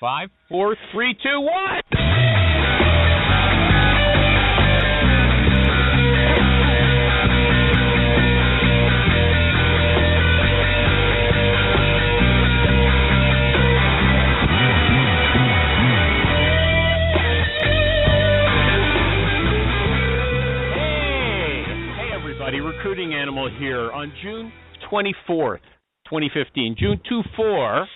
Five, four, three, two, one. Hey, hey everybody, Recruiting Animal here on June 24th, 2015, June 24,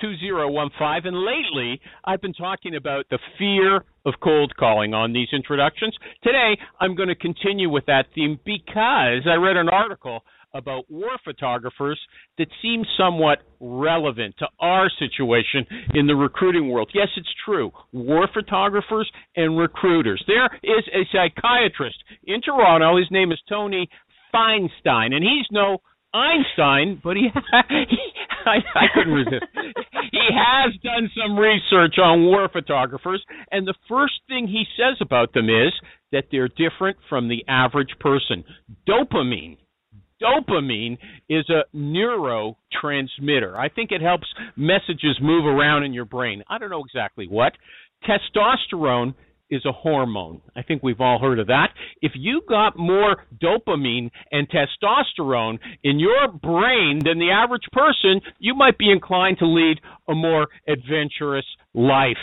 2015. And lately, I've been talking about the fear of cold calling on these introductions. Today, I'm going to continue with that theme because I read an article about war photographers that seems somewhat relevant to our situation in the recruiting world. Yes, it's true. War photographers and recruiters. There is a psychiatrist in Toronto. His name is Tony Feinstein, and he's no Einstein, but he, he I, I couldn't resist. he has done some research on war photographers, and the first thing he says about them is that they're different from the average person. Dopamine dopamine is a neurotransmitter. I think it helps messages move around in your brain. I don't know exactly what. Testosterone is a hormone. I think we've all heard of that. If you got more dopamine and testosterone in your brain than the average person, you might be inclined to lead a more adventurous life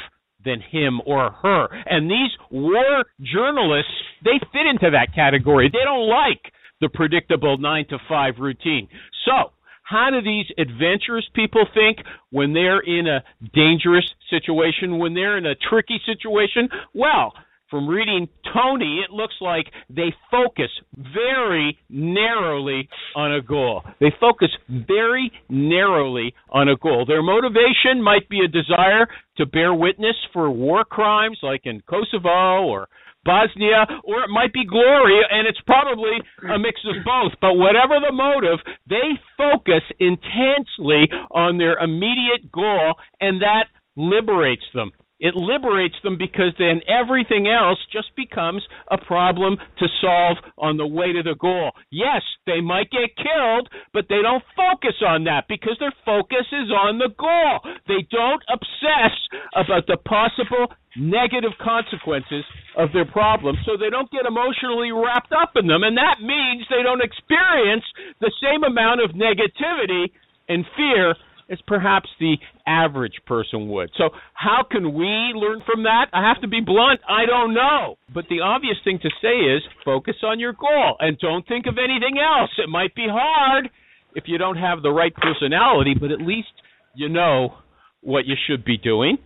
than him or her. And these war journalists, they fit into that category. They don't like the predictable 9 to 5 routine. So, how do these adventurous people think when they're in a dangerous situation, when they're in a tricky situation? Well, from reading Tony, it looks like they focus very narrowly on a goal. They focus very narrowly on a goal. Their motivation might be a desire to bear witness for war crimes like in Kosovo or Bosnia, or it might be glory, and it's probably a mix of both. But whatever the motive, they focus intensely on their immediate goal, and that liberates them. It liberates them because then everything else just becomes a problem to solve on the way to the goal. Yes, they might get killed, but they don't focus on that because their focus is on the goal. They don't obsess about the possible negative consequences of their problems so they don't get emotionally wrapped up in them and that means they don't experience the same amount of negativity and fear as perhaps the average person would. So, how can we learn from that? I have to be blunt, I don't know. But the obvious thing to say is focus on your goal and don't think of anything else. It might be hard if you don't have the right personality, but at least you know what you should be doing.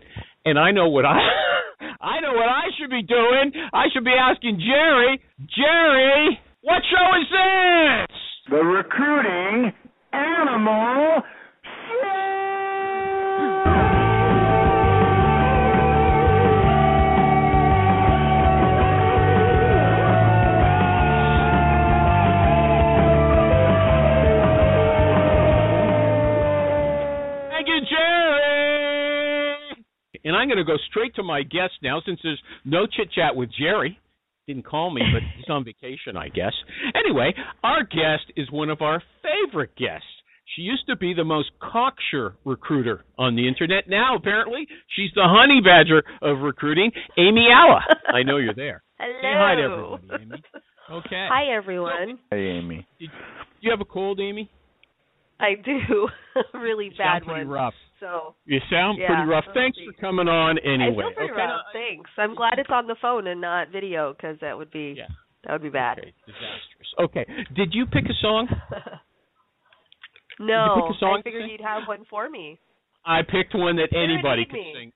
And I know what I I know what I should be doing. I should be asking Jerry, Jerry, what show is this? The recruiting animal And I'm going to go straight to my guest now since there's no chit chat with Jerry. Didn't call me, but he's on vacation, I guess. Anyway, our guest is one of our favorite guests. She used to be the most cocksure recruiter on the internet. Now, apparently, she's the honey badger of recruiting, Amy Ala. I know you're there. Hello. Say hi to everybody, Amy. Okay. Hi, everyone. Hey, Amy. Do you have a cold, Amy? I do. really You bad sound pretty one. rough. So You sound Yeah, pretty rough. let's Thanks for coming on anyway. I feel pretty okay. rough. Thanks. I'm glad it's on the phone and not video because that would be Yeah. that would be bad. Okay, disastrous. Okay. Did you pick a song? no, pick a song I figured you'd have one for me. I picked one that anybody need could me. sing.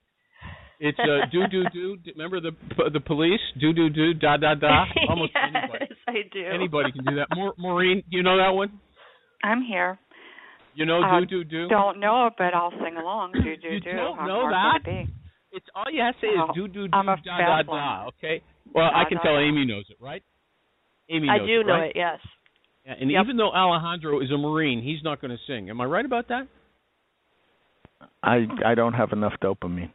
It's uh, do do do. Remember the the police? Do do do da da da. Almost yes, anybody. I do. Anybody can do that. Maur- Maureen, you know that one? I'm here. You know Uh, do do do. Don't know it, but I'll sing along. Do do You do. You don't How know hard that? could it be? It's all you have to say is do do do I'm a da da fast da. Okay. Well, I can da, tell da. Amy knows it, right? Amy knows I do it, know right? it. Yes. Yeah, and Yep. even though Alejandro is a Marine, he's not going to sing. Am I right about that? I I don't have enough dopamine.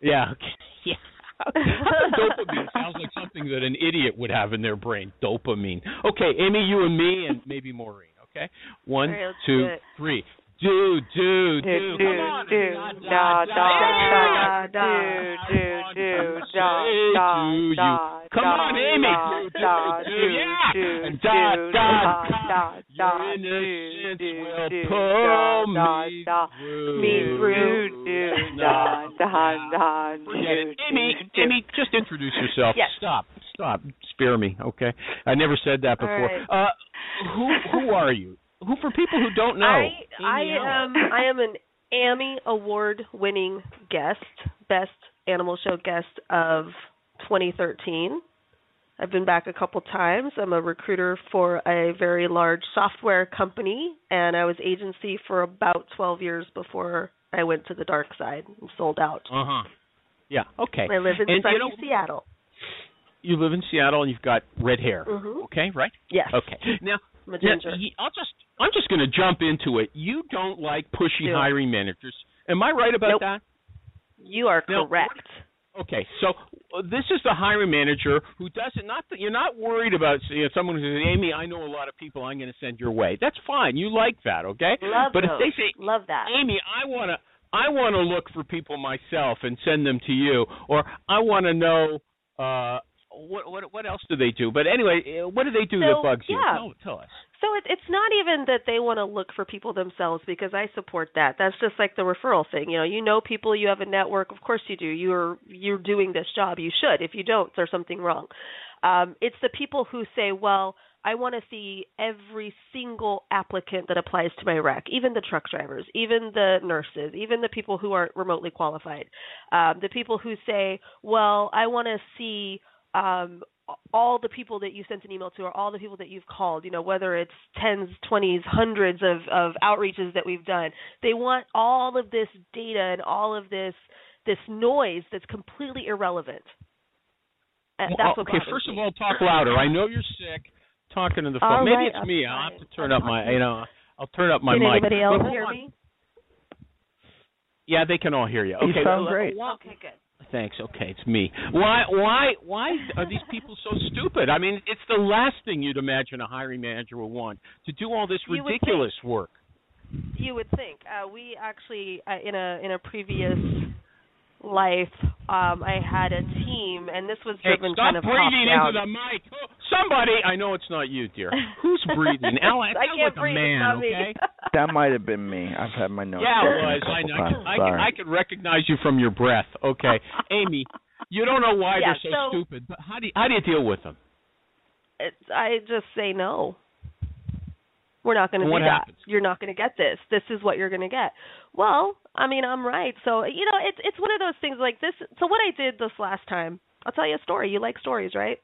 Yeah. Okay. Yeah. How dopamine sounds like something that an idiot would have in their brain? Dopamine. Okay, Amy, you and me, and maybe Maureen. Okay. One, All let's two, do it. three. do, do, do, do. do, on. do, Da, da, da, da, da, do, do, do, da, da, da, Come on, Amy. da, Do, da, do, do, yeah. da, do, da, da, Your do, innocence do, will do, pull da, me da, through. me through, do, da, da, da, Forget it. do, Amy, do, do. Amy, just introduce yourself. Yes. Stop. Stop. Spare me, okay? I never said that All before. right. Uh who who are you? Who for people who don't know? I I am I am an Emmy award winning guest, best animal show guest of 2013. I've been back a couple times. I'm a recruiter for a very large software company and I was agency for about 12 years before I went to the dark side and sold out. Uh-huh. Yeah, okay. I live in and sunny you know, Seattle. you live in Seattle and you've got red hair. Mhm. Okay, right? Yes. Okay. Now, I'm a now, ginger. y- I'll just I'm just going to jump into it. You don't like pushy hiring managers. Am I right about Nope. that? You are Now, correct. Okay, so uh, this is the hiring manager who doesn't not that you're not worried about you know, someone who says, "Amy, I know a lot of people. I'm going to send your way." That's fine. You like that, okay? Love but those. if they say, Love that. "Amy, I want to I want to look for people myself and send them to you," or I want to know uh what what what else do they do? But anyway, uh, what do they do that So, bugs you? Tell, tell us. So it, it's not even that they want to look for people themselves because I support that. That's just like the referral thing. You know, you know people, you have a network. Of course you do. You're you're doing this job. You should. If you don't, there's something wrong. Um, it's the people who say, well, I want to see every single applicant that applies to my rec, even the truck drivers, even the nurses, even the people who aren't remotely qualified. Um, the people who say, well, I want to see um, all the people that you sent an email to or all the people that you've called, you know, whether it's tens, twenties, hundreds of, of outreaches that we've done. They want all of this data and all of this this noise that's completely irrelevant. And Well, that's what okay, bothers first of all, talk louder. I know you're sick. Talking to the phone. All Maybe right, it's I'm me. I'll have to turn I'm up my. You know, I'll turn up my Can mic. anybody else hear me? Yeah, they can all hear you. You Okay, sound great. Okay, good. Thanks. Okay, it's me. Why? Why? Why are these people so stupid? I mean, it's the last thing you'd imagine a hiring manager would want to do all this You ridiculous work. You would think. Uh, we actually, uh, in a in a previous life, um, I had a team, and this was Hey, driven stop kind of top breathing down. into the mic. Oh, Somebody, I know it's not you, dear. Who's breathing? Ella, it I sounds can't like breathe. a man, okay? That might have been me. I've had my nose Yeah, it was. a I, couple I, times. I, Sorry. could, I could recognize you from your breath. Okay, Amy, you don't know why Yeah, they're so, so- stupid, but how do you, how do you deal with them? it's, I just say no. We're not going to What do that. You're not going to get this. This is what you're going to get. Well, I mean, I'm right. So you know, it's it's one of those things like this. So what I did this last time, I'll tell you a story. You like stories, right?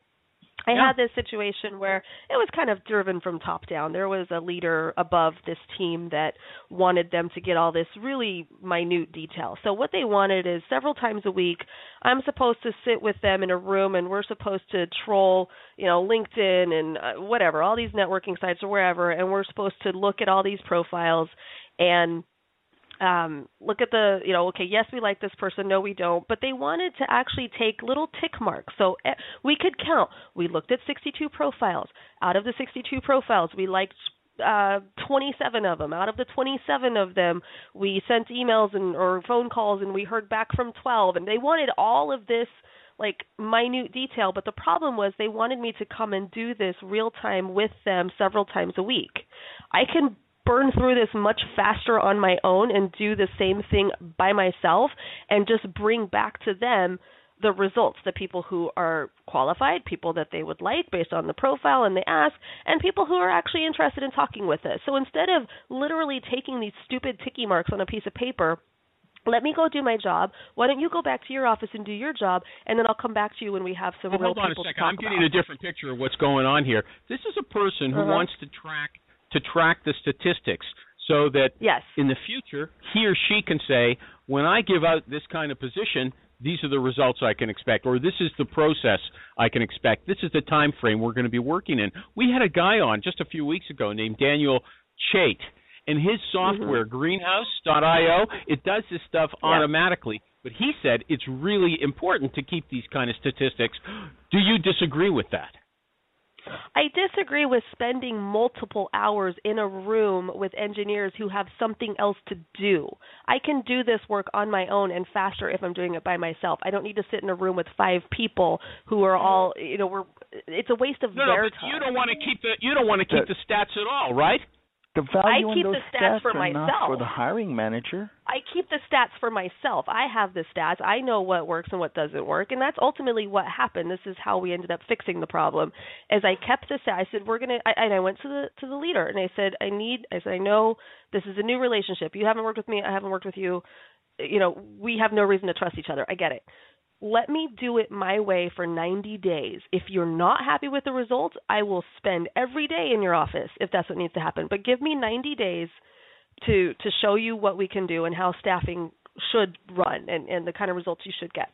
I Yeah. had this situation where it was kind of driven from top down. There was a leader above this team that wanted them to get all this really minute detail. So what they wanted is several times a week, I'm supposed to sit with them in a room and we're supposed to troll, you know, LinkedIn and uh, whatever, all these networking sites or wherever, and we're supposed to look at all these profiles and um look at the you know okay yes we like this person no we don't but they wanted to actually take little tick marks. So eh, we could count. We looked at 62 profiles. Out of the 62 profiles we liked uh 27 of them. Out of the 27 of them we sent emails and or phone calls and we heard back from 12 and they wanted all of this like minute detail but the problem was they wanted me to come and do this real time with them several times a week. I can burn through this much faster on my own and do the same thing by myself and just bring back to them the results the people who are qualified people that they would like based on the profile and the ask and people who are actually interested in talking with us so instead of literally taking these stupid ticky marks on a piece of paper let me go do my job. Why don't you go back to your office and do your job, and then I'll come back to you when we have some Well, real hold on a people to second. I'm getting about. a different picture of what's going on here. This is a person who Uh-huh. wants to track to track the statistics so that Yes. in the future he or she can say, when I give out this kind of position, these are the results I can expect, or this is the process I can expect. This is the time frame we're going to be working in. We had a guy on just a few weeks ago named Daniel Chait, and his mm-hmm. software Greenhouse.io it does this stuff Yeah. automatically. But he said it's really important to keep these kind of statistics. Do you disagree with that? I disagree with spending multiple hours in a room with engineers who have something else to do. I can do this work on my own and faster if I'm doing it by myself. I don't need to sit in a room with five people who are mm-hmm. all, you know, we're it's a waste of No, no, their but time. you don't want to keep the you don't want to keep The- the stats at all, right? The value keep in those the stats for are not myself. for the hiring manager. I keep the stats for myself. I have the stats. I know what works and what doesn't work, and that's ultimately what happened. This is how we ended up fixing the problem. As I kept the stat, I said we're gonna. I, and I went to the to the leader and I said I need. I said I know this is a new relationship. You haven't worked with me. I haven't worked with you. You know we have no reason to trust each other. I get it. Let me do it my way for 90 days. If you're not happy with the results, I will spend every day in your office if that's what needs to happen. But give me 90 days to to show you what we can do and how staffing should run and and the kind of results you should get.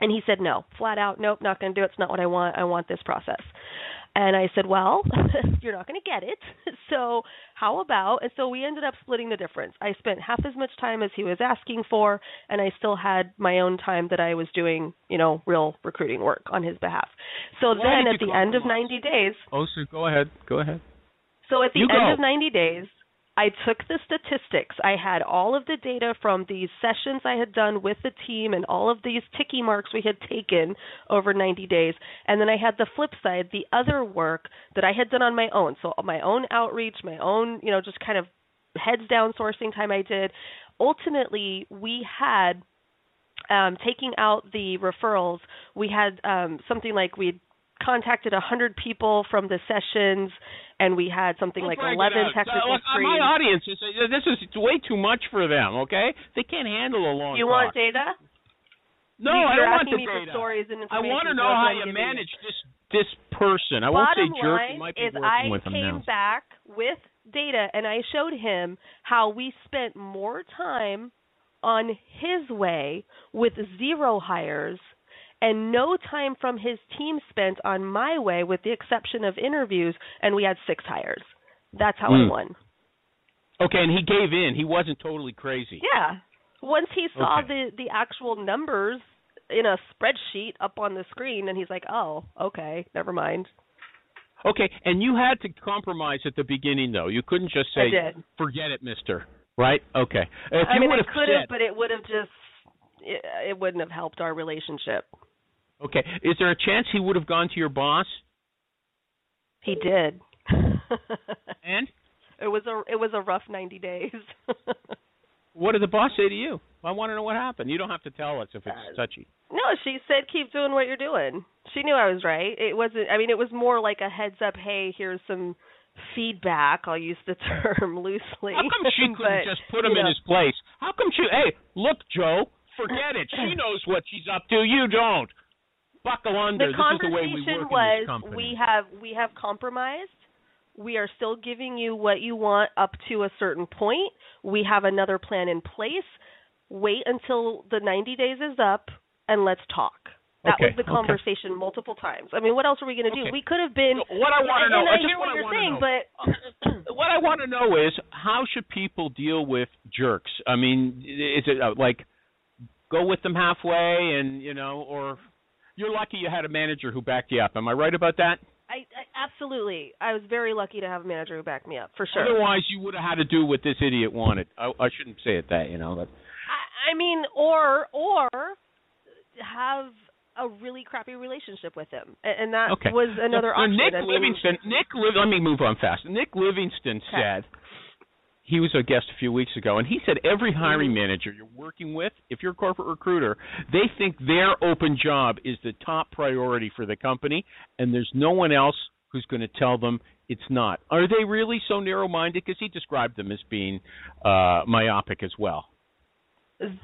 And he said no, flat out, nope, not going to do it. It's not what I want. I want this process. And I said, well, you're not going to get it. So how about? And so we ended up splitting the difference. I spent half as much time as he was asking for, and I still had my own time that I was doing, you know, real recruiting work on his behalf. So Why then at you the end of 90 days, Oh, so go ahead. Go ahead. so at the You end go. of 90 days, I took the statistics. I had all of the data from these sessions I had done with the team and all of these ticky marks we had taken over 90 days. And then I had the flip side, the other work that I had done on my own. So my own outreach, my own, you know, just kind of heads down sourcing time I did. Ultimately, we had um, taking out the referrals, we had um, something like we contacted 100 people from the sessions, and we had something Don't like 11 out. technical Uh, look, uh. My audience is uh, this is way too much for them. Okay, they can't handle a long. you want data? No, You- I don't want the data. stories and I want to know how you manage this this person. I won't say Bottom jerk. line might be is I came back with data and I showed him how we spent more time on his way with zero hires and no time from his team spent on my way with the exception of interviews and we had six hires. That's how I Hmm. won. Okay, and he gave in. He wasn't totally crazy. Yeah. Once he saw Okay. the the actual numbers in a spreadsheet up on the screen and he's like, "Oh, okay, never mind." Okay, and you had to compromise at the beginning, though. You couldn't just say, "Forget it, Mister." Right? Okay. If I mean, I could have, but it would have just it, it wouldn't have helped our relationship. Okay, is there a chance he would have gone to your boss? He did. And it was a it was a rough 90 days. what did the boss say to you? I want to know what happened. You don't have to tell us if it's Uh, touchy. no, she said keep doing what you're doing. She knew I was right. It wasn't I mean it was more like a heads up, hey, here's some feedback. I'll use the term loosely. How come she couldn't But, just put him in know, his place? How come she? Hey, look, Joe, forget it. She knows what she's up to. You don't. Buckle under. the this is the way we conversation work was in this company. we have we have compromised we are still giving you what you want up to a certain point we have another plan in place wait until the 90 days is up and let's talk that Okay, was the okay. conversation multiple times i mean what else are we going to do Okay. we could have been what I want to know. and i hear what what I you're saying know. but what I want to know is how should people deal with jerks? I mean, is it uh, like go with them halfway, and you know, or you're lucky you had a manager who backed you up. Am I right about that? I, I absolutely i was very lucky to have a manager who backed me up for sure Otherwise, you would have had to do what this idiot wanted. I, I shouldn't say it that, you know. But I, I mean, or or have a really crappy relationship with him, and that okay, was another So option. Nick I mean, Livingston. Nick, Liv- let me move on fast. Nick Livingston Okay. said he was a guest a few weeks ago, and he said every Mm-hmm. hiring manager you're working with, if you're a corporate recruiter, they think their open job is the top priority for the company, and there's no one else who's going to tell them it's not. Are they really so narrow-minded? Because he described them as being uh, myopic as well.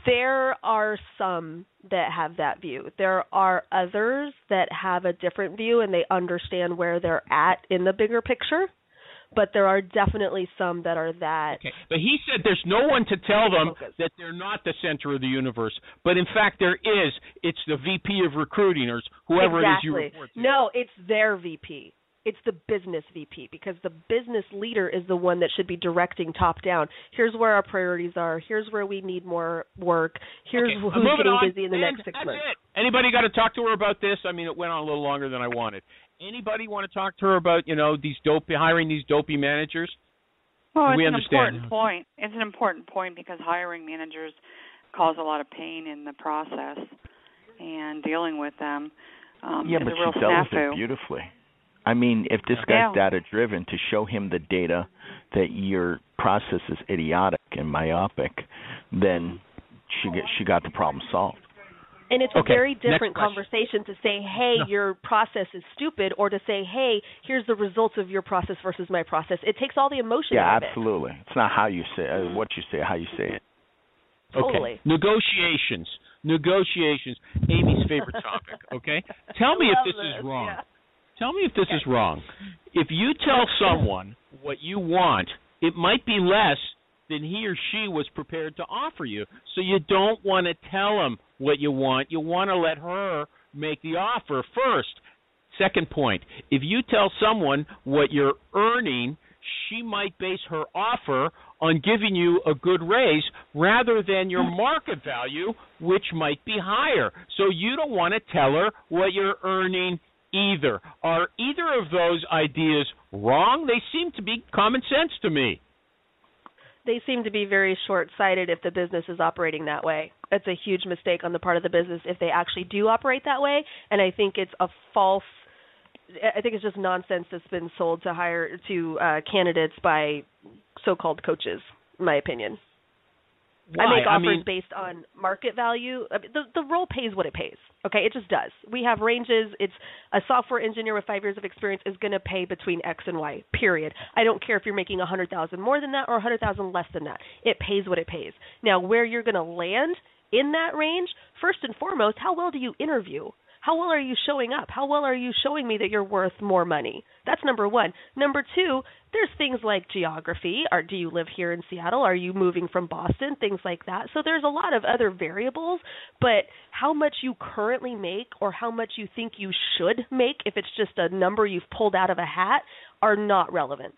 there are some that have that view. There are others that have a different view, and they understand where they're at in the bigger picture. But there are definitely some that are that. Okay, but he said there's no one to tell them that they're not the center of the universe, but in fact there is. It's the VP of recruiting or whoever it is you exactly. report to. No, it's their VP. It's the business VP because the business leader is the one that should be directing top down. Here's where our priorities are. Here's where we need more work. Here's Okay, who's getting on, busy in the and next six that's months. it. Anybody got to talk to her about this? I mean, it went on a little longer than I wanted. Anybody want to talk to her about you know these dopey hiring these dopey managers? Well, it's we an understand. important point. It's an important point because hiring managers cause a lot of pain in the process, and dealing with them um, yeah, is but a real she sells snafu. it beautifully. I mean, if this guy's Yeah. data driven, to show him the data that your process is idiotic and myopic, then she get, she got the problem solved. And it's a very different conversation to say, "Hey, No. your process is stupid," or to say, "Hey, here's the results of your process versus my process." It takes all the emotion Yeah, out of it. absolutely. It's not how you say uh, what you say, how you say it. Totally. Okay. Negotiations. Negotiations. Amy's favorite topic. Okay. Tell me if Love this is wrong. yeah. Tell me if this is wrong. If you tell someone what you want, it might be less than he or she was prepared to offer you. So you don't want to tell them what you want. You want to let her make the offer first. Second point, if you tell someone what you're earning, she might base her offer on giving you a good raise rather than your market value, which might be higher. So you don't want to tell her what you're earning either. Are either of those ideas wrong? They seem to be common sense to me. They seem to be very short-sighted if the business is operating that way. It's a huge mistake on the part of the business if they actually do operate that way, and I think it's a false I think it's just nonsense that's been sold to hire to uh candidates by so-called coaches, in my opinion. Why? I make offers mean, based on market value. I mean, the the role pays what it pays. Okay, it just does. We have ranges. It's a software engineer with five years of experience is going to pay between X and Y. Period. I don't care if you're making a hundred thousand more than that or a hundred thousand less than that. It pays what it pays. Now, where you're going to land in that range, first and foremost, how well do you interview? How well are you showing up? How well are you showing me that you're worth more money? That's number one. Number two, there's things like geography. Are do you live here in Seattle? Are you moving from Boston? Things like that. So there's a lot of other variables, but how much you currently make or how much you think you should make if it's just a number you've pulled out of a hat are not relevant.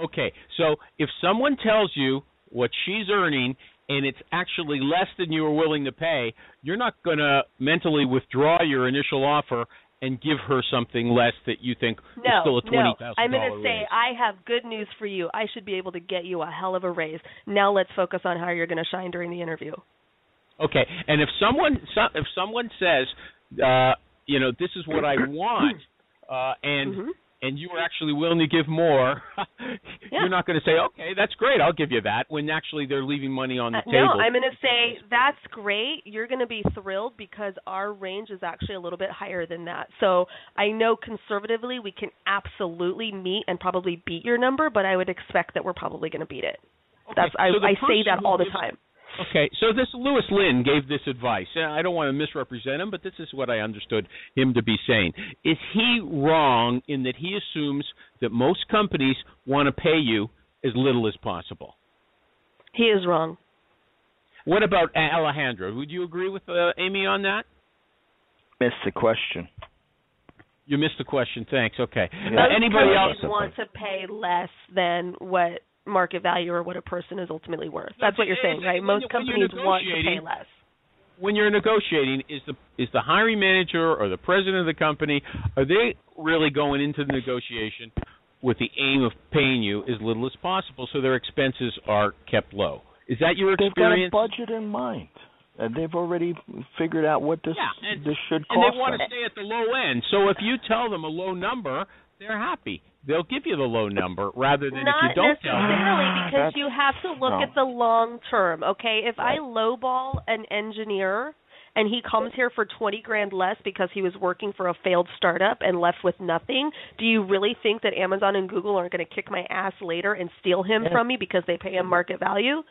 Okay, so if someone tells you what she's earning and it's actually less than you are willing to pay, you're not going to mentally withdraw your initial offer and give her something less that you think is No, still a twenty no. I'm going to say raise. I have good news for you. I should be able to get you a hell of a raise. Now let's focus on how you're going to shine during the interview. Okay, and if someone if someone says, uh, you know, this is what I want, uh, and Mhm. And you are actually willing to give more, Yeah. you're not going to say, okay, that's great, I'll give you that. When actually they're leaving money on the Uh, table. No, I'm going to say that's great. You're going to be thrilled because our range is actually a little bit higher than that. So I know conservatively we can absolutely meet and probably beat your number, but I would expect that we're probably going to beat it. That's I, so the I say that all the gives- time. Okay, so this Lewis Lynn gave this advice. Uh, I don't want to misrepresent him, but this is what I understood him to be saying. Is he wrong in that he assumes that most companies want to pay you as little as possible? He is wrong. What about Alejandro? Would you agree with uh, Amy on that? Missed the question. You missed the question. Thanks. Okay. Yeah. Uh, anybody else? want to pay less than what market value or what a person is ultimately worth. That's what you're saying, right? Most you- when you're companies want to pay less. When you're negotiating, is the is the hiring manager or the president of the company are they really going into the negotiation with the aim of paying you as little as possible so their expenses are kept low? Is that your experience? They've got a budget in mind. And they've already figured out what this Yeah, and- this should and cost they want to stay at the low end. So if you tell them a low number, they're happy. They'll give you the low number rather than Not if you don't tell them. necessarily because you have to look no. at the long term. Okay, if I lowball an engineer and he comes here for twenty grand less because he was working for a failed startup and left with nothing, do you really think that Amazon and Google aren't going to kick my ass later and steal him Yeah. from me because they pay him market value?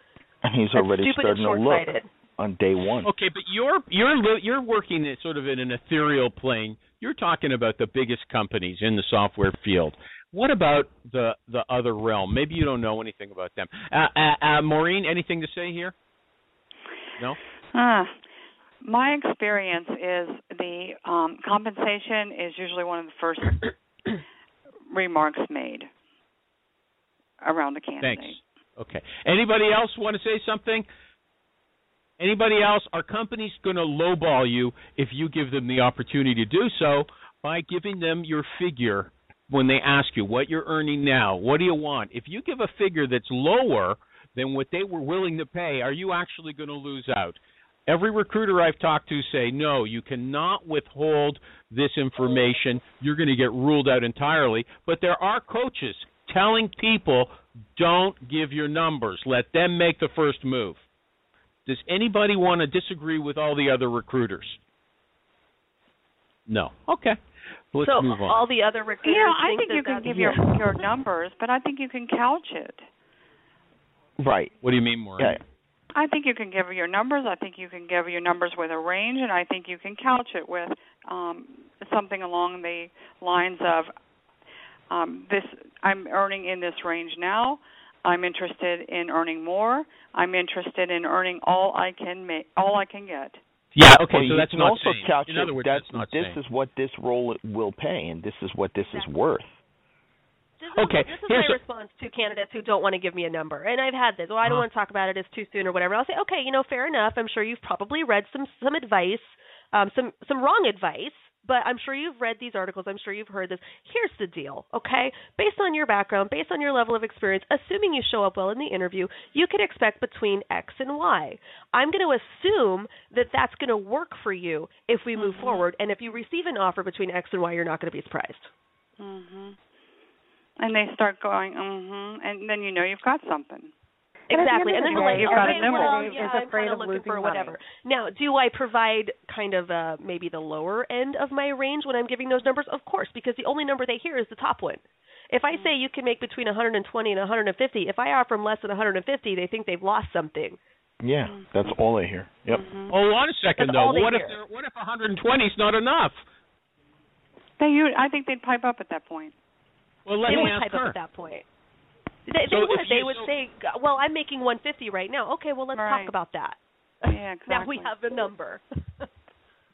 And he's That's already stupid starting to look short-sighted. on day one. Okay, but you're you're li- you're working sort of in an ethereal plane. You're talking about the biggest companies in the software field. What about the the other realm? Maybe you don't know anything about them. Uh, uh, uh, Maureen, anything to say here? No. Ah, my experience is the um, compensation is usually one of the first remarks made around the candidate. Thanks. Okay. Anybody else want to say something? Anybody else? Are companies going to lowball you if you give them the opportunity to do so, by giving them your figure when they ask you what you're earning now. What do you want? If you give a figure that's lower than what they were willing to pay, are you actually going to lose out? Every recruiter I've talked to say no, you cannot withhold this information. You're going to get ruled out entirely. But there are coaches telling people don't give your numbers. Let them make the first move. Does anybody want to disagree with all the other recruiters? No. Okay. Let's so move on. all the other recruiters. Yeah, I think that you can that's- give your your numbers, but I think you can couch it. Right. What do you mean, Maureen? Yeah. I think you can give your numbers. I think you can give your numbers with a range, and I think you can couch it with um, something along the lines of um, this. I'm earning in this range now. I'm interested in earning more. I'm interested in earning all I can make, all I can get. Yeah. Okay. Well, so that's can not also saying. In other words, that that's not this saying. is what this role will pay, and this is what this is worth. This is, Okay, This is here's my a- response to candidates who don't want to give me a number. And I've had this. Well, I don't Uh-huh. want to talk about it. It's too soon or whatever. I'll say, okay, you know, fair enough. I'm sure you've probably read some some advice, um, some some wrong advice. But I'm sure you've read these articles. I'm sure you've heard this. Here's the deal, okay? Based on your background, based on your level of experience, assuming you show up well in the interview, you could expect between X and Y. I'm going to assume that that's going to work for you if we move Mhm. forward. And if you receive an offer between X and Y, you're not going to be surprised. Mhm. And they start going, mhm, and then you know you've got something. But at the Exactly, and then the you're like, you've got a okay, number well, yeah, is I'm afraid kinda looking losing for money. whatever. Now, do I provide kind of uh, maybe the lower end of my range when I'm giving those numbers? Of course, because the only number they hear is the top one. If I say you can make between 120 and 150, if I offer them less than 150, they think they've lost something. Yeah, that's all they hear. Yep. Mhm. Hold on a second, That's though. What if hear. there, what if 120 is not enough? They, I think they'd pipe up at that point. Well, let they me would ask type her. up at that point. They, So they if would. They would so- say, "Well, I'm making 150 right now. Okay, well, let's Right. talk about that." Yeah, exactly. now we have the number.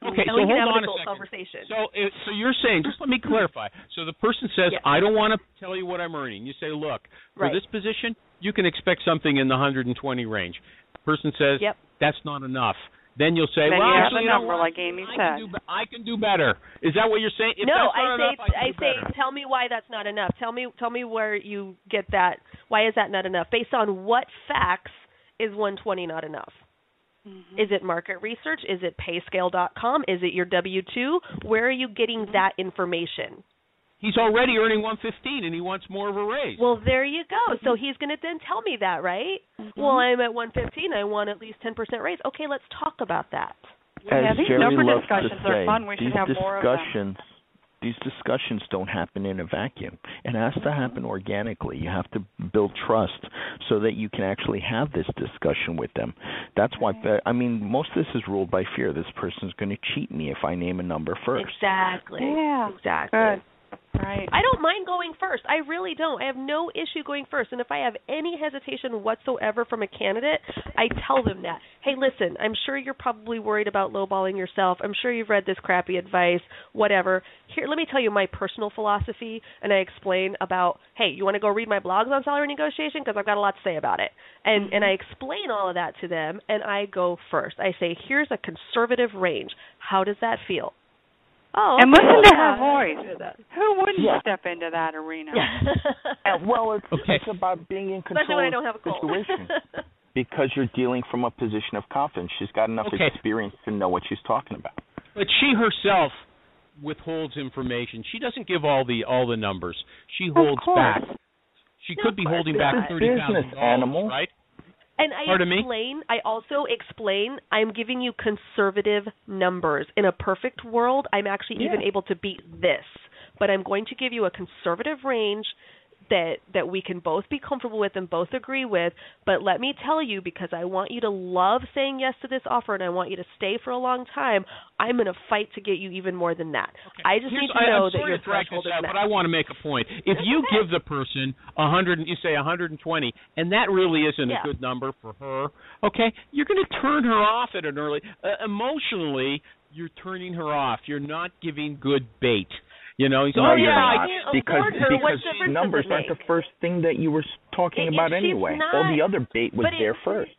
Okay, so hold on a second. conversation. So, uh, so you're saying, just let me clarify. So the person says, Yeah. "I don't want to tell you what I'm earning." You say, "Look, for Right. this position, you can expect something in the 120 range." The person says, Yep. "That's not enough." Then you'll say, Then "Well, you have actually, a number, like Amy I said. Can do, I can do better." Is that what you're saying? If no, I say enough, I, I say better. tell me why that's not enough. Tell me tell me where you get that. Why is that not enough? Based on what facts is 120 not enough? Mhm. Is it market research? Is it payscale.com? Is it your W2? Where are you getting Mm-hmm. that information? He's already earning 115, and he wants more of a raise. Well, there you go. So he's going to then tell me that, right? Mhm. Well, I'm at 115. I want at least 10% raise. Okay, let's talk about that. As Yeah, these Jerry number discussions to are fun. We should have more of them. discussions, these discussions don't happen in a vacuum. It has to happen organically. You have to build trust so that you can actually have this discussion with them. That's why. I mean, most of this is ruled by fear. This person's going to cheat me if I name a number first. Exactly. Yeah. Exactly. Good. Right. I don't mind going first. I really don't. I have no issue going first. And if I have any hesitation whatsoever from a candidate, I tell them that. Hey, listen, I'm sure you're probably worried about lowballing yourself. I'm sure you've read this crappy advice, whatever. Here, let me tell you my personal philosophy, and I explain about, hey, you want to go read my blogs on salary negotiation because I've got a lot to say about it. And and I explain all of that to them, and I go first. I say, here's a conservative range. How does that feel? Oh, And okay, listen to her voice. Who wouldn't Yeah. step into that arena? Uh, well, it's, Okay. it's about being in control Especially when I of don't have a the cold. situation because you're dealing from a position of confidence. She's got enough Okay. experience to know what she's talking about. But she herself withholds information. She doesn't give all the all the numbers. She holds back. She No, could be holding back thirty thousand business, animal. dollars, right? And I Pardon me? I also explain I'm giving you conservative numbers. In a perfect world, I'm actually even able to beat this. But I'm going to give you a conservative range that that we can both be comfortable with and both agree with. But let me tell you, because I want you to love saying yes to this offer and I want you to stay for a long time, I'm going to fight to get you even more than that. I just Here's- need to know I'm that your to threshold is out, met. but I want to make a point. If That's you okay. give the person a hundred, and you say a 120, and that really isn't Yeah. a good number for her, okay, you're going to turn her off at an early. Uh, emotionally, you're turning her off. You're not giving good bait. You know, he's No, oh yeah, I not, can't because afford her. What because numbers aren't the first thing that you were talking It- about anyway. not- All the other bait was there first.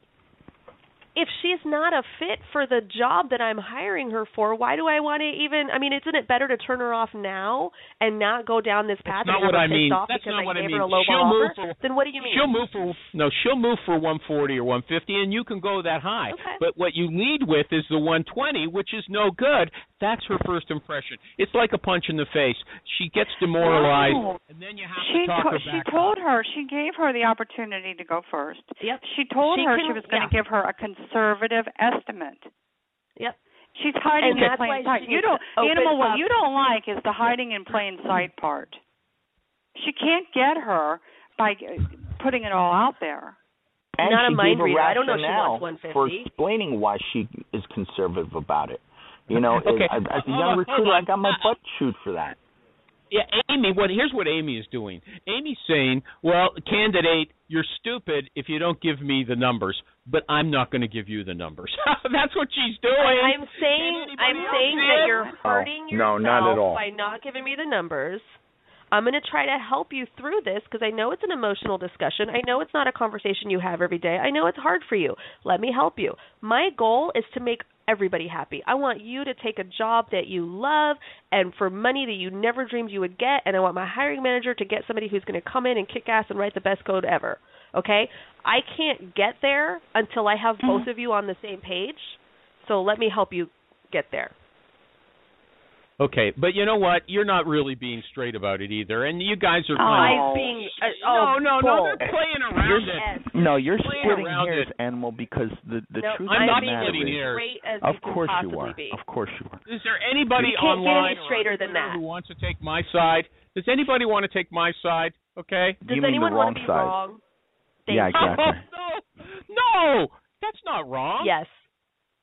if she's not a fit for the job that I'm hiring her for, why do I want to even? I mean, isn't it better to turn her off now and not go down this path That's not what I mean. That's not I what I mean. her a low She'll move offer? for- then what do you mean? She'll move for no, she'll move for 140 or 150, and you can go that high. Okay. But what you lead with is the 120, which is no good. That's her first impression. It's like a punch in the face. She gets demoralized, No. and then you have she to talk to- her she told up. her she gave her the opportunity to go first. Yep. She told She her can- she was going yeah. to give her a conservative estimate. Yep. She's hiding And in plain sight. You needs don't to open animal what you don't like is the hiding in plain sight part. She can't get her by putting it all out there. And Not a she mind gave a reader. I don't know if she rationale wants for explaining why she is conservative about it. You know, Okay. as, as a young on, recruiter, I got my butt chewed for that. Yeah, Amy. What here's what Amy is doing. Amy's saying, "Well, candidate, you're stupid if you don't give me the numbers, but I'm not going to give you the numbers." That's what she's doing. I'm saying I'm saying that you're oh, hurting Oh, no, yourself not at all. by not giving me the numbers. I'm going to try to help you through this because I know it's an emotional discussion. I know it's not a conversation you have every day. I know it's hard for you. Let me help you. My goal is to make everybody happy. I want you to take a job that you love and for money that you never dreamed you would get and I want my hiring manager to get somebody who's going to come in and kick ass and write the best code ever. Okay? I can't get there until I have mm-hmm. both of you on the same page. So let me help you get there. Okay, but you know what? You're not really being straight about it either, and you guys are playing. Oh. I'm being uh, oh, no, no, no, they're playing around it. Yes. No, you're Playing splitting around hairs, it. animal, because the the No, truth I'm of not the matter splitting hairs. as of course you are. be. Of course you are. Is there anybody You can't get any online straighter than that. who wants to take my side? Does anybody want to take my side? Okay. Does you mean anyone the want wrong to be side. wrong? Thank Yeah, you. exactly. no, no, that's not wrong. Yes.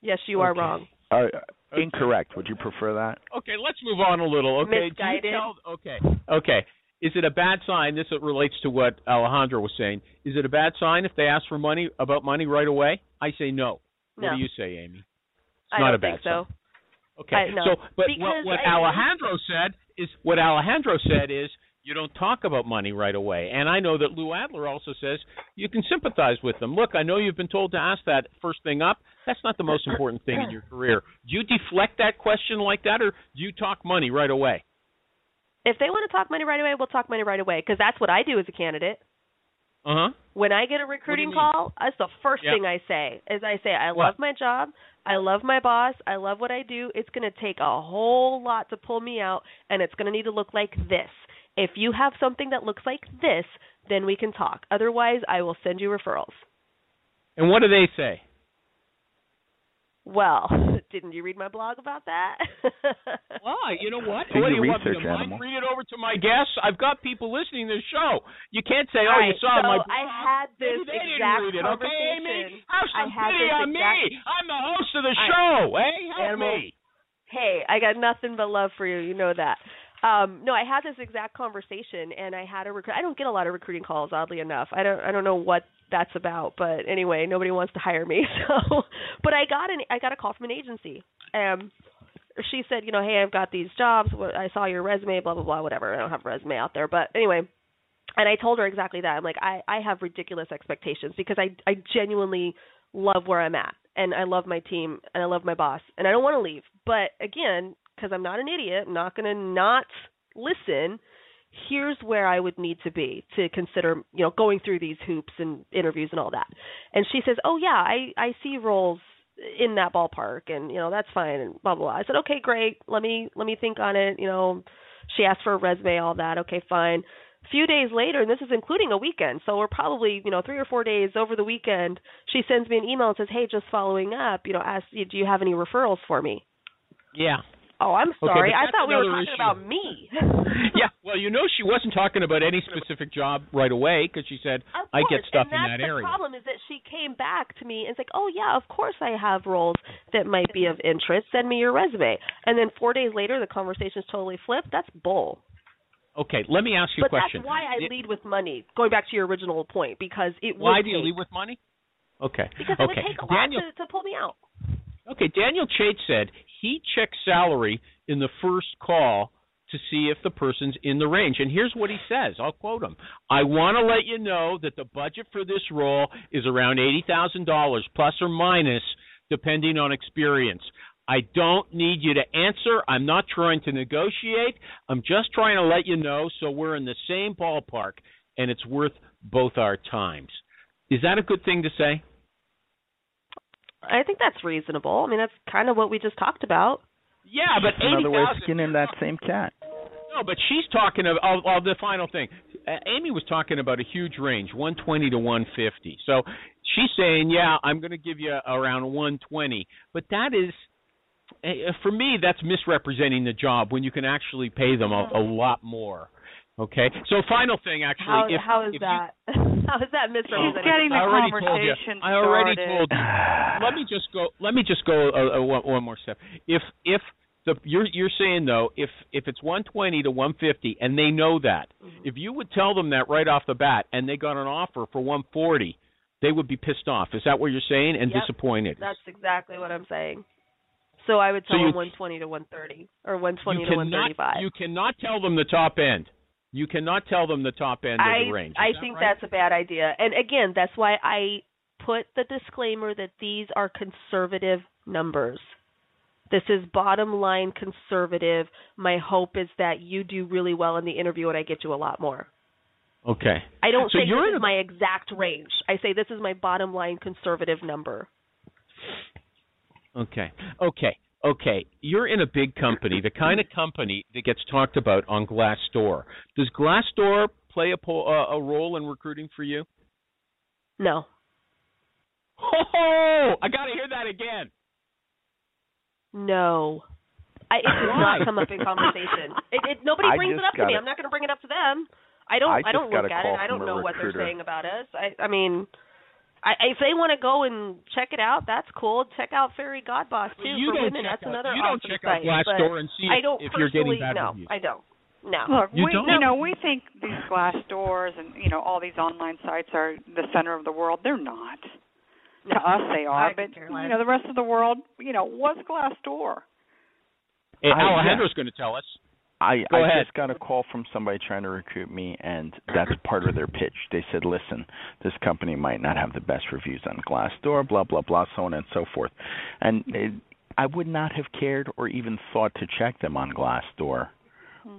Yes, you are wrong. Uh, Okay. Incorrect. Would you prefer that? Okay, let's move on a little. Okay. Do you Misguided. tell- okay. Okay. Is it a bad sign? This relates to what Alejandro was saying. Is it a bad sign if they ask for money about money right away? I say no. No. What do you say, Amy? It's I not don't a bad think so. sign. Okay. I- no. So, but Because what, what I- Alejandro said is what Alejandro said is you don't talk about money right away. And I know that Lou Adler also says you can sympathize with them. Look, I know you've been told to ask that first thing up. That's not the most important thing in your career. Do you deflect that question like that, or do you talk money right away? If they want to talk money right away, we'll talk money right away because that's what I do as a candidate. Uh huh. When I get a recruiting call, that's the first Yeah. thing I say. Is I say I What? love my job, I love my boss, I love what I do. It's going to take a whole lot to pull me out, and it's going to need to look like this. If you have something that looks like this, then we can talk. Otherwise, I will send you referrals. And what do they say? Well, didn't you read my blog about that? Why? You know what? Do what your do you want me research, to mind animal. read it over to my guests? I've got people listening to the show. You can't say, All "Oh, you saw so my." I had this Maybe they didn't exact read it. Okay, conversation. Amy, have I some had pity this on exact- me. I'm the host of the I- show. Hey, help Animal. me. hey, I got nothing but love for you. You know that. Um, no, I had this exact conversation, and I had a recruit. I don't get a lot of recruiting calls, oddly enough. I don't. I don't know what that's about, but anyway, nobody wants to hire me. So, but I got an. I got a call from an agency. Um, she said, you know, hey, I've got these jobs. I saw your resume. Blah blah blah. Whatever. I don't have a resume out there, but anyway. And I told her exactly that. I'm like, I I have ridiculous expectations because I I genuinely love where I'm at and I love my team and I love my boss and I don't want to leave. But again, because I'm not an idiot, I'm not going to not listen. Here's where I would need to be to consider, you know, going through these hoops and interviews and all that. And she says, "Oh yeah, I I see roles in that ballpark and you know, that's fine and blah blah blah." I said, "Okay, great. Let me let me think on it, you know." She asked for a resume, all that. Okay, fine. A few days later, and this is including a weekend, so we're probably, you know, three or four days over the weekend, she sends me an email and says, "Hey, just following up, you know, ask do you have any referrals for me?" Yeah. Oh, I'm but sorry. I thought we were talking issue. about me. Yeah. Well, you know, she wasn't talking about any specific job right away because she said, Of "I get course, stuff and in that's that the problem is that she came back to me and it's like, "Oh yeah, of course I have roles that might be of interest. Send me your resume." And then 4 days later the conversation's totally flipped. That's bull. Okay. Let me ask you But a question. But that's why I It- lead with money. Going back to your original point because it Why would do you take- lead with money? Okay. because it okay. would take a lot Daniel, to, to pull me out. Okay, Daniel Chait said he checks salary in the first call to see if the person's in the range. And here's what he says. I'll quote him. I want to let you know that the budget for this role is around $80,000 plus or minus depending on experience. I don't need you to answer. I'm not trying to negotiate. I'm just trying to let you know so we're in the same ballpark and it's worth both our times. Is that a good thing to say? I think that's reasonable. I mean, that's kind of what we just talked about. Yeah, but another way of 80,000 skinning that same cat. No, but she's talking of, of, of the final thing. Uh, Amy was talking about a huge range, 120 to 150. So she's saying, yeah, I'm going to give you around 120, but that is. uh, For me, that's misrepresenting the job when you can actually pay them a, a lot more. Okay. So final thing, actually, How if, how is if you- that? how is that She's misrepresented? getting the I already told you. conversation I already started. told you. Let me just go. Let me just go uh, uh, one, one more step. If if the you're you're saying though, if if it's 120 to 150, and they know that, Mm-hmm. if you would tell them that right off the bat, and they got an offer for 140, they would be pissed off. Is that what you're saying? And Yep. disappointed. That's exactly what I'm saying. So I would So tell you- them 120 to 130 or 120 you to cannot 135. you cannot tell them the top end. You cannot tell them the top end of the range. Is I that think right? that's a bad idea. And again, that's why I put the disclaimer that these are conservative numbers. This is bottom line conservative. My hope is that you do really well in the interview and I get you a lot more. okay. I don't So say you're this in is a- my exact range. I say this is my bottom line conservative number. Okay. Okay. Okay. You're in a big company, the kind of company that gets talked about on Glassdoor. Does Glassdoor play a po- uh, a role in recruiting for you? No. Oh, I got to hear that again. No. I, it does not come up in conversation. It, it nobody I brings it up to me. got a- I'm not going to bring it up to them. I don't. I I, don't look at it. I don't know what they're saying about us. I I mean, I, if they want to go and check it out, that's cool. Check out Fairygodboss too you for don't women. check that's out, another you don't awesome check out site. Glassdoor and see I if, don't if you're getting bad no, reviews. I don't. No. Look, You we don't? you know we think these glass doors and you know all these online sites are the center of the world. They're not. No. To us, they are, I but you know the rest of the world, you know, what's glass door? Hey, Alejandro's going to tell us. I, Go I ahead. just got a call from somebody trying to recruit me, and that's part of their pitch. They said, "Listen, this company might not have the best reviews on Glassdoor, blah blah blah, so on and so forth." And it, I would not have cared or even thought to check them on Glassdoor.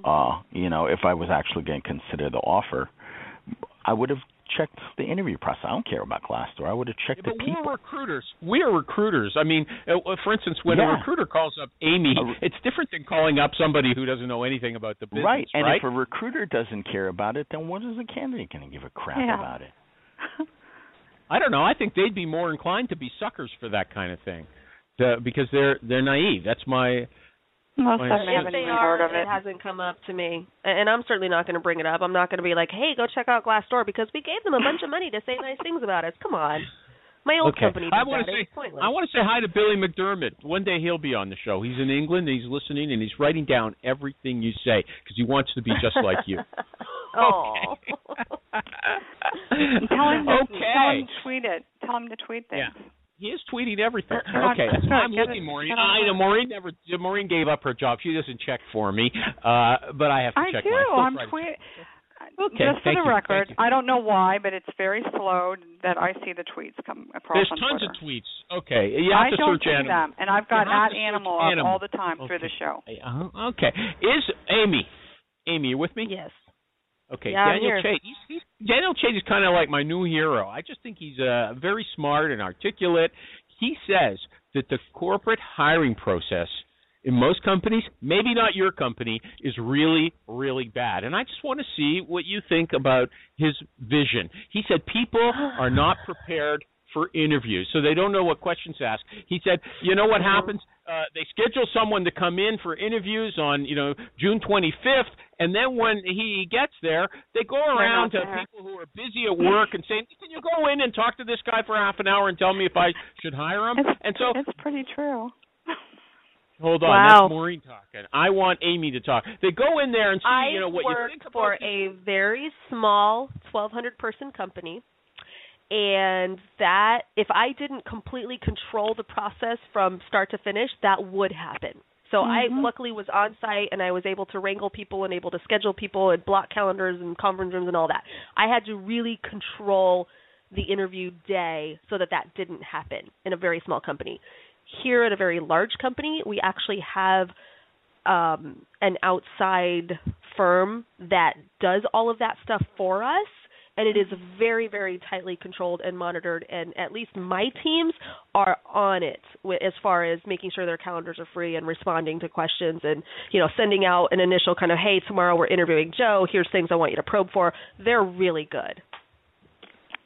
Uh, you know, if I was actually going to consider the offer, I would have checked the interview process. I don't care about Glassdoor. I would have checked Yeah, the but people. we're recruiters. We are recruiters. I mean, uh, uh, for instance, when a recruiter calls up Amy, it's different than calling up somebody who doesn't know anything about the business, right, and right? if a recruiter doesn't care about it, then what is the candidate going to give a crap Yeah. about it? I don't know. I think they'd be more inclined to be suckers for that kind of thing, the, because they're they're naive. That's my Most Well, of them if haven't they even are, heard of it it. hasn't come up to me, and I'm certainly not going to bring it up. I'm not going to be like, "Hey, go check out Glassdoor," because we gave them a bunch of money to say nice things about us. Come on, my old okay. company did I want to say I want to say hi to Billy McDermott. One day he'll be on the show. He's in England. And he's listening and he's writing down everything you say because he wants to be just like you. oh. Tell him to okay. tell him to tweet it. Tell him to tweet things. Yeah. He is tweeting everything. Get Okay, that's right, I'm looking, it- Maureen. get I know. Maureen never. Maureen gave up her job. She doesn't check for me, uh, but I have to I check do. mine. I'm try to tweet. Okay, Just for the you, record. I don't know why, but it's very slow that I see the tweets come across There's on tons Twitter. of tweets. Okay, you have I to don't search see animal. them, and I've got You have at to search animal up all the time through the show. Uh, okay, is Amy? Amy, you with me? yes. Okay, Yeah, Daniel. Chait. He's, he's, Daniel Chait is kind of like my new hero. I just think he's uh, very smart and articulate. He says that the corporate hiring process in most companies, maybe not your company, is really, really bad. And I just want to see what you think about his vision. He said people are not prepared for interviews, so they don't know what questions to ask. He said, you know what happens? Uh, they schedule someone to come in for interviews on, you know, June 25th, and then when he gets there, they go around to there. people who are busy at work and say, "Can you go in and talk to this guy for half an hour and tell me if I should hire him?" It's, and so, it's pretty true. hold on, Wow. that's Maureen talking. I want Amy to talk. They go in there and see, I you know, what you work think about for a very small 1,200 person company, and that if I didn't completely control the process from start to finish, that would happen. So mm-hmm. I luckily was on site and I was able to wrangle people and able to schedule people and block calendars and conference rooms and all that. I had to really control the interview day so that that didn't happen in a very small company. Here at a very large company, we actually have um, an outside firm that does all of that stuff for us and it is very very tightly controlled and monitored and at least my teams are on it as far as making sure their calendars are free and responding to questions and you know sending out an initial kind of hey tomorrow we're interviewing Joe here's things I want you to probe for they're really good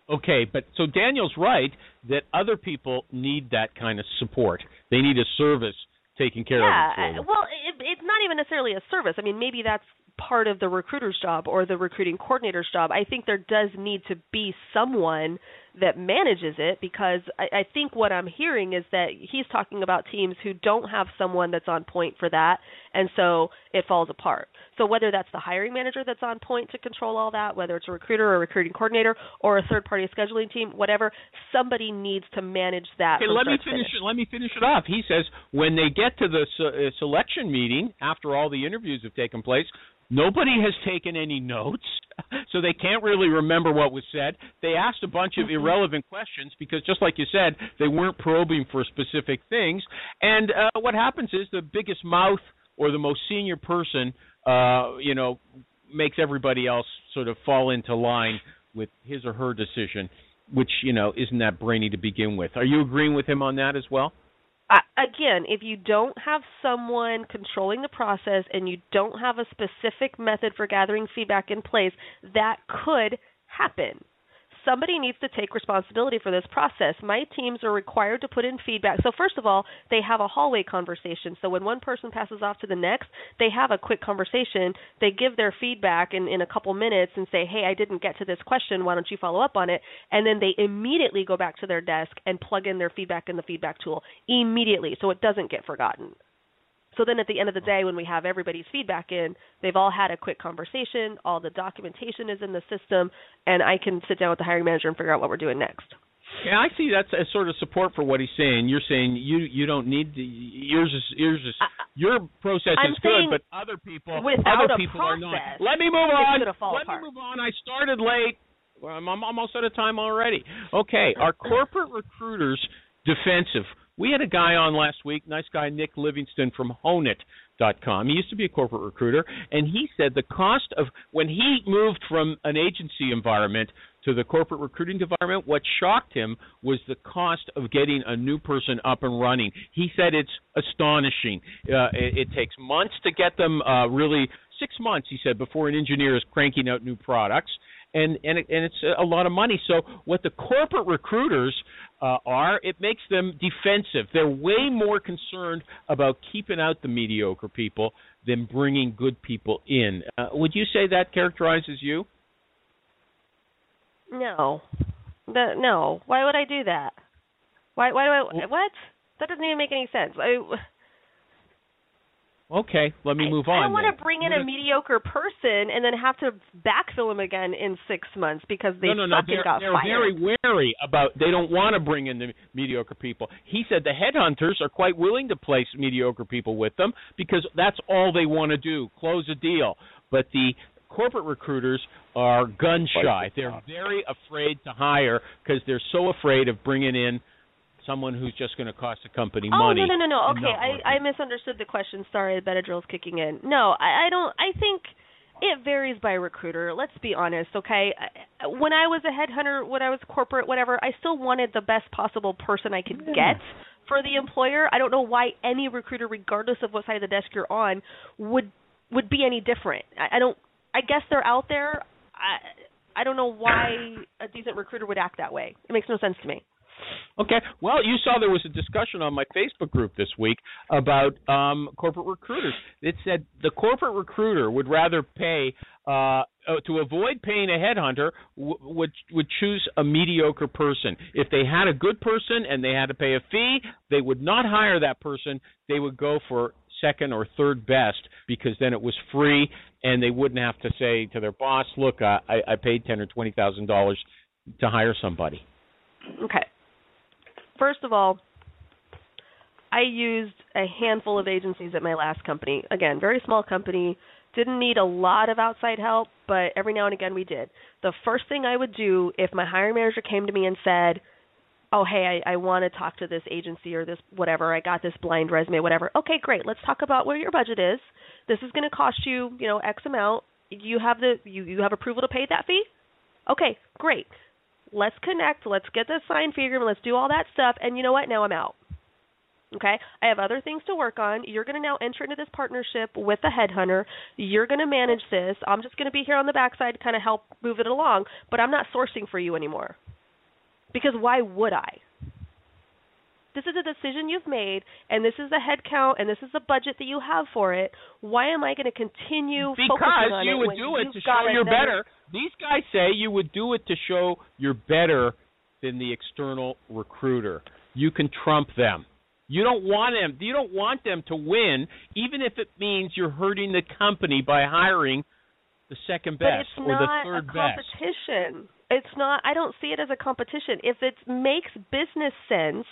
Okay, but so Daniel's right that other people need that kind of support. They need a service taking care yeah, of. Yeah, well, it, it's not even necessarily a service. I mean, maybe that's part of the recruiter's job or the recruiting coordinator's job. I think there does need to be someone that manages it because I, I think what I'm hearing is that he's talking about teams who don't have someone that's on point for that, and so it falls apart. So whether that's the hiring manager that's on point to control all that, whether it's a recruiter or a recruiting coordinator or a third-party scheduling team, whatever, somebody needs to manage that. Okay, let me finish, it. Let me finish it off. He says when they get to the uh, selection meeting after all the interviews have taken place, Nobody has taken any notes, so they can't really remember what was said. They asked a bunch of mm-hmm. irrelevant questions because, just like you said, they weren't probing for specific things. And uh, what happens is the biggest mouth or the most senior person, uh, you know, makes everybody else sort of fall into line with his or her decision, which you know isn't that brainy to begin with. Are you agreeing with him on that as well? Uh, again, if you don't have someone controlling the process and you don't have a specific method for gathering feedback in place, that could happen somebody needs to take responsibility for this process. My teams are required to put in feedback. So first of all, they have a hallway conversation. So when one person passes off to the next, they have a quick conversation. They give their feedback in, in a couple minutes and say, hey, I didn't get to this question. Why don't you follow up on it? And then they immediately go back to their desk and plug in their feedback in the feedback tool immediately so it doesn't get forgotten. So then at the end of the oh. day, when we have everybody's feedback in, they've all had a quick conversation, all the documentation is in the system, and I can sit down with the hiring manager and figure out what we're doing next. Yeah, I see that's a sort of support for what he's saying. You're saying you you don't need the, yours is yours is your process I'm is good, but other people other people process, are not. Let me move on. Let apart. me move on. I started late. I'm, I'm almost out of time already. Okay, are corporate recruiters defensive we had a guy on last week, nice guy Nick Livingston from Honeit.com. He used to be a corporate recruiter, and he said the cost of when he moved from an agency environment to the corporate recruiting environment, what shocked him was the cost of getting a new person up and running. He said it's astonishing. Uh, it, it takes months to get them uh, really six months, he said, before an engineer is cranking out new products and and it, and it's a lot of money. So what the corporate recruiters uh, are, it makes them defensive. They're way more concerned about keeping out the mediocre people than bringing good people in. Uh, would you say that characterizes you? No, the, no. Why would I do that? Why? Why do I? What? That doesn't even make any sense. I, Okay, let me move on. I don't want to bring in a mediocre person and then have to backfill him again in six months because they no, no, no. suck they're, got they're fired. very wary about. They don't want to bring in the mediocre people. He said the headhunters are quite willing to place mediocre people with them because that's all they want to do, close a deal. But the corporate recruiters are gun shy. They're very afraid to hire because they're so afraid of bringing in someone who's just going to cost the company oh, money. Oh no no no no. Okay, I I misunderstood the question. Sorry, the Benadryl's kicking in. No, I, I don't. I think it varies by recruiter. Let's be honest, okay? When I was a headhunter, when I was corporate, whatever, I still wanted the best possible person I could yeah. get for the employer. I don't know why any recruiter, regardless of what side of the desk you're on, would would be any different. I, I don't. I guess they're out there. I I don't know why a decent recruiter would act that way. It makes no sense to me. Okay. Well, you saw there was a discussion on my Facebook group this week about um, corporate recruiters. It said the corporate recruiter would rather pay uh, uh to avoid paying a headhunter w- would would choose a mediocre person. If they had a good person and they had to pay a fee, they would not hire that person. They would go for second or third best because then it was free and they wouldn't have to say to their boss, "Look, I, I paid ten or twenty thousand dollars to hire somebody." Okay first of all, I used a handful of agencies at my last company. Again, very small company, didn't need a lot of outside help, but every now and again we did. The first thing I would do if my hiring manager came to me and said, "Oh, hey, I, I want to talk to this agency or this whatever. I got this blind resume, whatever." Okay, great. Let's talk about where your budget is. This is going to cost you, you know, X amount. You have the you you have approval to pay that fee. Okay, great. Let's connect. Let's get the sign figure. Let's do all that stuff. And you know what? Now I'm out. Okay, I have other things to work on. You're going to now enter into this partnership with the headhunter. You're going to manage this. I'm just going to be here on the backside to kind of help move it along, but I'm not sourcing for you anymore. Because why would I? This is a decision you've made, and this is the head count, and this is the budget that you have for it. Why am I going to continue because focusing on you would when do it to show you're better. These guys say you would do it to show you're better than the external recruiter. You can trump them. You don't want them. You don't want them to win, even if it means you're hurting the company by hiring the second best or the not third best. competition. It's not. I don't see it as a competition. If it makes business sense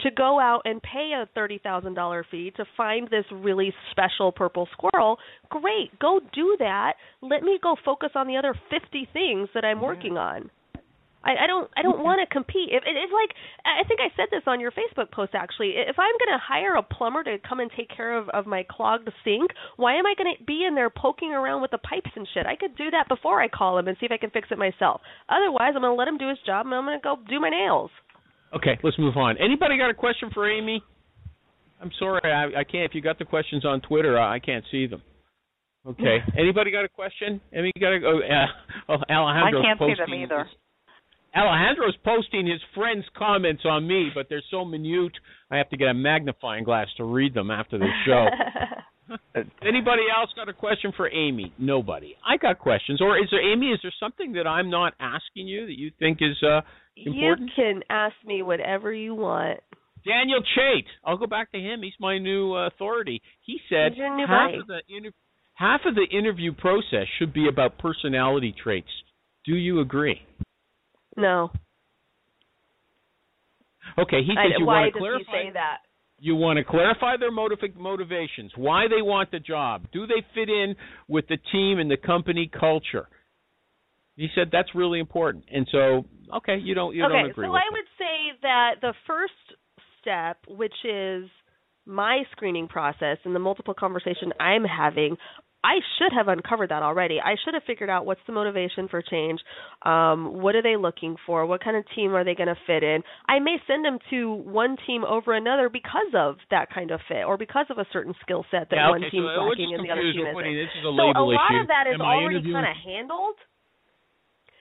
to go out and pay a thirty thousand dollar fee to find this really special purple squirrel, great. Go do that. Let me go focus on the other fifty things that I'm working on. I, I don't I don't want to compete. If it, it's like I think I said this on your Facebook post actually. If I'm going to hire a plumber to come and take care of of my clogged sink, why am I going to be in there poking around with the pipes and shit? I could do that before I call him and see if I can fix it myself. Otherwise, I'm going to let him do his job and I'm going to go do my nails. Okay, let's move on. Anybody got a question for Amy? I'm sorry, I, I can't. If you got the questions on Twitter, I, I can't see them. Okay. Anybody got a question? Amy got a. Oh, uh, oh Alejandro's I can't see them either. his- Alejandro's posting his friends' comments on me, but they're so minute, I have to get a magnifying glass to read them after the show. Anybody else got a question for Amy? Nobody. I got questions. Or is there, Amy? Is there something that I'm not asking you that you think is uh, important? You can ask me whatever you want. Daniel Chait. I'll go back to him. He's my new uh, authority. He said He's your new half of the inter- half of the interview process should be about personality traits. Do you agree? No. Okay, he I, says you why want to does he say that? You want to clarify their motiv- motivations, why they want the job. Do they fit in with the team and the company culture? He said that's really important. And so, okay, you don't you okay, don't agree so with I would say that the first step, which is my screening process and the multiple conversation I'm having, I should have uncovered that already. I should have figured out what's the motivation for change. Um, what are they looking for? What kind of team are they going to fit in? I may send them to one team over another because of that kind of fit or because of a certain skill set that yeah, one okay, team's so we're lacking and the other team isn't. this is a So a lot issue. of that is already kind of handled.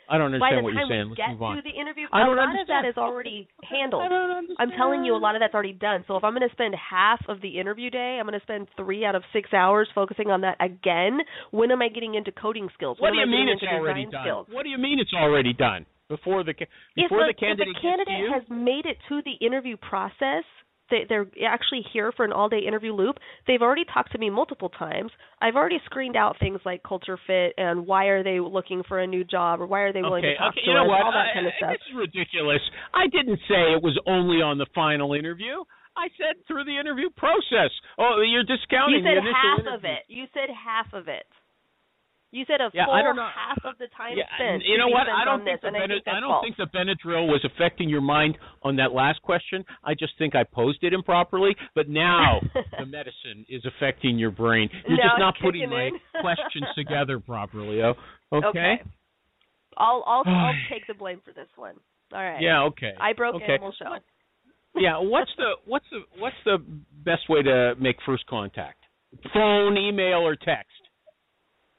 I don't understand what you're saying. Let's move on. interview, I a don't lot of that is already handled. I don't understand. I'm telling you, a lot of that's already done. So if I'm going to spend half of the interview day, I'm going to spend three out of six hours focusing on that again. When am I getting into coding skills? What do you mean it's already done? skills? What do you mean it's already done? Before the ca- If before the, the candidate, if the candidate gets to you? has made it to the interview process, they, they're actually here for an all-day interview loop. They've already talked to me multiple times. I've already screened out things like culture fit and why are they looking for a new job or why are they willing okay, to talk okay, to you know us, what? all that I- kind of stuff. This is ridiculous. I didn't say it was only on the final interview. I said through the interview process. Oh, you're discounting You said half interview. of it. You said half of it. You said a Yeah, full I don't know. half of the time Yeah, spent. you know what? I don't think this, the I I don't false. think the Benadryl was affecting your mind on that last question. I just think I posed it improperly. But now the medicine is affecting your brain. You're Now just not putting my questions together properly. Oh, okay. Okay. I'll I'll I'll take the blame for this one. All right. Yeah. Okay. I broke okay. Animal Show. yeah. What's the what's the what's the best way to make first contact? Phone, email, or text?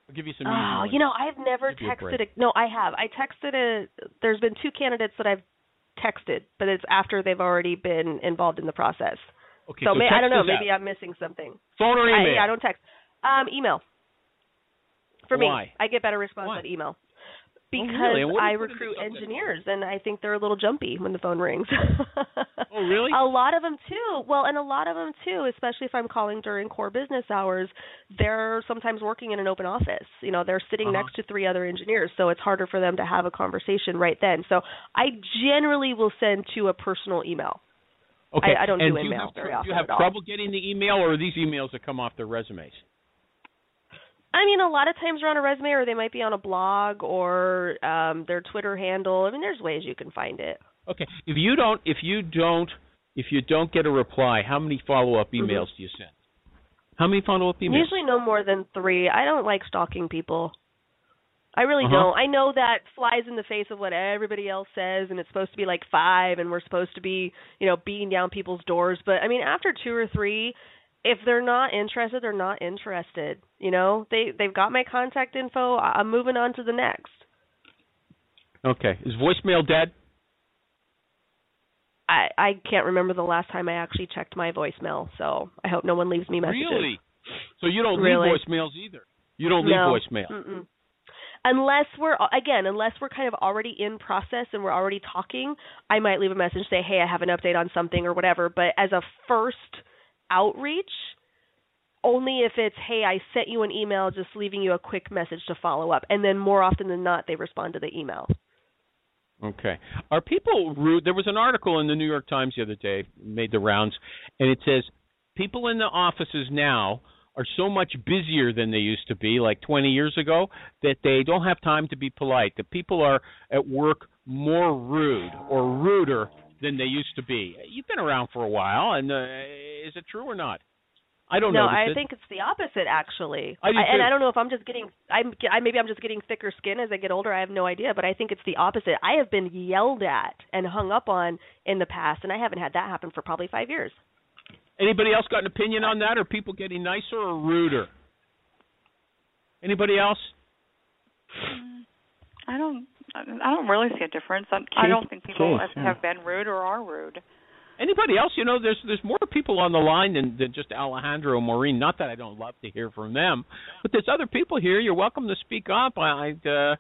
I'll give you some. Oh, you know, I've never you a texted. A, no, I have. I texted a. There's been two candidates that I've texted, but it's after they've already been involved in the process. Okay. so may, I don't know. Maybe out. I'm missing something. phone or email. I, I don't text. Um, email. For me, I get better response Why? on email. Oh, Because really? What do I you put in the recruit engineers, and I think they're a little jumpy when the phone rings. Oh, really? A lot of them too. Well, and a lot of them too, especially if I'm calling during core business hours. They're sometimes working in an open office. You know, they're sitting Uh-huh. next to three other engineers, so it's harder for them to have a conversation right then. So I generally will send to a personal email. Okay. I, I don't and do you email have, very do you have trouble getting the email, or are these emails that come off their resumes? I mean, a lot of times they're on a resume, or they might be on a blog, or um their Twitter handle. I mean, there's ways you can find it. Okay. If you don't, if you don't, if you don't get a reply, how many follow-up Mm-hmm. emails do you send? How many follow-up emails? Usually no more than three. I don't like stalking people. I really Uh-huh. don't. I know that flies in the face of what everybody else says, and it's supposed to be like five, and we're supposed to be, you know, beating down people's doors. But I mean, after two or three, if they're not interested, they're not interested. You know, they they've got my contact info. I'm moving on to the next. Okay. Is voicemail dead? I I can't remember the last time I actually checked my voicemail, so I hope no one leaves me messages. Really? So you don't Really. leave voicemails either. You don't leave no. voicemail. Mm-mm. Unless we're again, unless we're kind of already in process and we're already talking, I might leave a message say, "Hey, I have an update on something" or whatever. But as a first outreach, only if it's, "Hey, I sent you an email, just leaving you a quick message to follow up," and then more often than not, they respond to the email. Okay. Are people rude? There was an article in the New York Times the other day, made the rounds, and it says people in the offices now are so much busier than they used to be, like 20 years ago, that they don't have time to be polite. That people are at work more rude or ruder than they used to be. You've been around for a while, and uh, is it true or not? I don't know. no, know. I think it's the opposite actually. I do and. I don't know if I'm just getting I'm I maybe I'm just getting thicker skin as I get older. I have no idea, but I think it's the opposite. I have been yelled at and hung up on in the past and I haven't had that happen for probably 5 years. Anybody else got an opinion on that? Are people getting nicer or ruder? Anybody else? I don't. I don't really see a difference. I, I don't think people Case, have, yeah. have been rude or are rude. Anybody else? You know, there's there's more people on the line than, than just Alejandro and Maureen. Not that I don't love to hear from them, but there's other people here. You're welcome to speak up. I I, uh,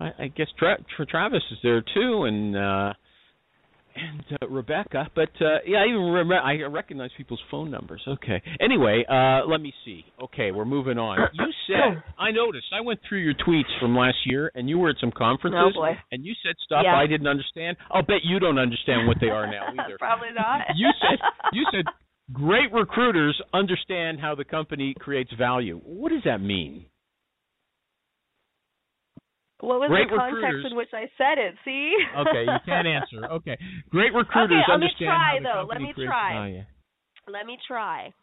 I, I guess Tra- Tra- Travis is there too, and uh, and uh, Rebecca. But uh, yeah, I even remember I recognize people's phone numbers. Okay. Anyway, uh, let me see. Okay, we're moving on. You said I noticed. I went through your tweets from last year, and you were at some conferences, Oh, boy. and you said stuff Yeah. I didn't understand. I'll bet you don't understand what they are now either. probably not. You said you said great recruiters understand how the company creates value. What does that mean? What was Great the context recruiters- in which I said it? See? Okay, you can't answer. Okay, great recruiters understand. Okay, let me understand try, how the though. Let me try. Let me try.